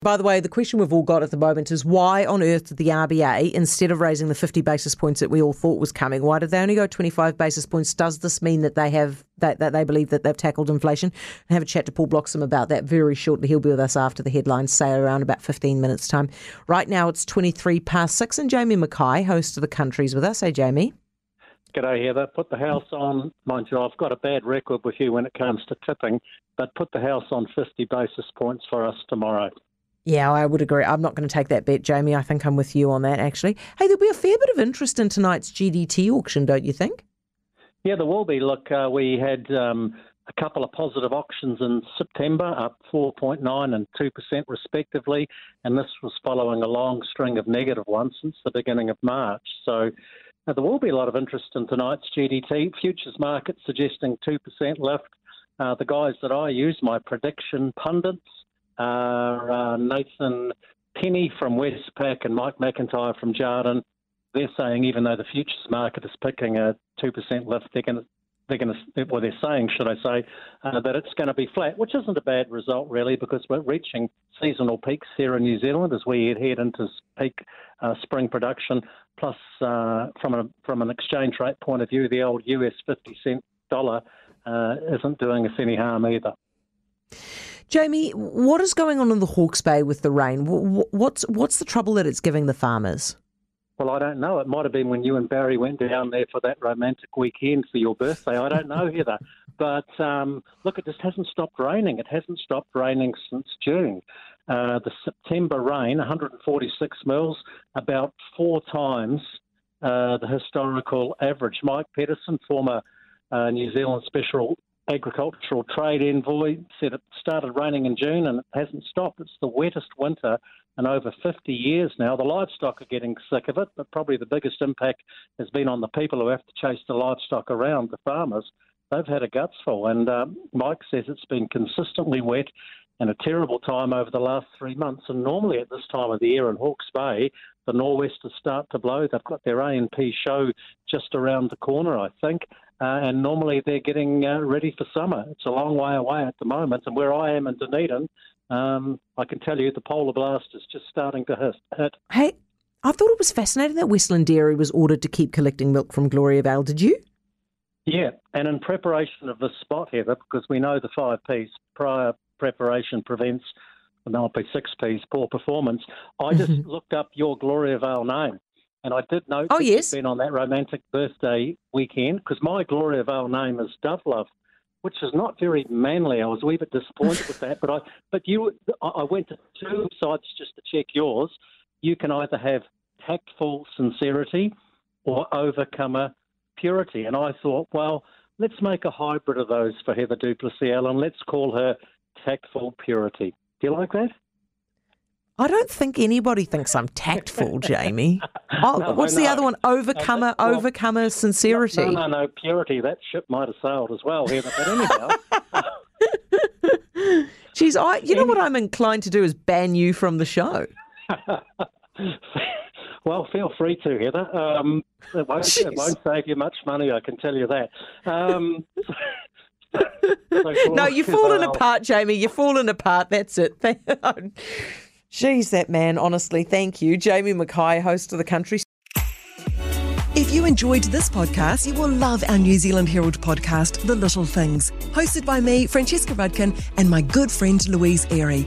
By the way, the question we've all got at the moment is why on earth did the RBA, instead of raising the 50 basis points that we all thought was coming, why did they only go 25 basis points? Does this mean that they have that, that they believe that they've tackled inflation? And have a chat to Paul Bloxham about that very shortly. He'll be with us after the headlines, say around about 15 minutes' time. Right now it's 23 past six, and Jamie Mackay, host of the country's with us. Hey, Jamie. G'day, Heather. Put the house on. Mind you, I've got a bad record with you when it comes to tipping, but put the house on 50 basis points for us tomorrow. Yeah, I would agree. I'm not going to take that bet, Jamie. I think I'm with you on that, actually. Hey, there'll be a fair bit of interest in tonight's GDT auction, don't you think? Yeah, there will be. Look, uh, we had um, a couple of positive auctions in September, up 4.9 and 2% respectively, and this was following a long string of negative ones since the beginning of March. So uh, there will be a lot of interest in tonight's GDT. Futures market suggesting 2% lift. Uh, the guys that I use, my prediction pundits, are uh, Nathan Penny from Westpac and Mike McIntyre from Jarden. They're saying even though the futures market is picking a two percent lift, they're going to they're going to well they're saying should I say uh, that it's going to be flat, which isn't a bad result really because we're reaching seasonal peaks here in New Zealand as we head into peak uh, spring production. Plus, uh, from a from an exchange rate point of view, the old US fifty cent dollar uh, isn't doing us any harm either. Jamie, what is going on in the Hawke's Bay with the rain? What's what's the trouble that it's giving the farmers? Well, I don't know. It might have been when you and Barry went down there for that romantic weekend for your birthday. I don't know, Heather. But um, look, it just hasn't stopped raining. It hasn't stopped raining since June. Uh, the September rain, 146 mils, about four times uh, the historical average. Mike Petersen, former uh, New Zealand Special agricultural trade envoy said it started raining in June and it hasn't stopped. It's the wettest winter in over 50 years now. The livestock are getting sick of it, but probably the biggest impact has been on the people who have to chase the livestock around, the farmers. They've had a gutsful, and um, Mike says it's been consistently wet and a terrible time over the last three months. And normally at this time of the year in Hawke's Bay, the nor'westers start to blow. They've got their A&P show just around the corner, I think. Uh, and normally they're getting uh, ready for summer. It's a long way away at the moment, and where I am in Dunedin, um, I can tell you the polar blast is just starting to hit. Hey, I thought it was fascinating that Westland Dairy was ordered to keep collecting milk from Gloriavale. Did you? Yeah, and in preparation of this spot, Heather, because we know the five P's, prior preparation prevents, and there'll be six P's, poor performance. I just looked up your Gloriavale name and I did note oh, yes. been on that romantic birthday weekend because my Gloriavale name is Dove Love, which is not very manly. I was a wee bit disappointed with that, but I but you I went to two sites just to check yours. You can either have tactful sincerity or overcomer purity, and I thought, well, let's make a hybrid of those for Heather du Plessis-Allen. Let's call her tactful purity. Do you like that? I don't think anybody thinks I'm tactful, Jamie. Oh, no, what's the other one? Overcomer, well, overcomer sincerity. No, no, no, purity. That ship might have sailed as well, Heather. But anyhow. Jeez, I, you know what I'm inclined to do is ban you from the show. well, feel free to, Heather. Um, it, won't, it, won't, save you much money, I can tell you that. Um, so no, you've fallen apart, Jamie. You've fallen apart. That's it. Jeez, that man, honestly, thank you. Jamie Mackay, host of The Country. If you enjoyed this podcast, you will love our New Zealand Herald podcast, The Little Things, hosted by me, Francesca Rudkin, and my good friend Louise Airy.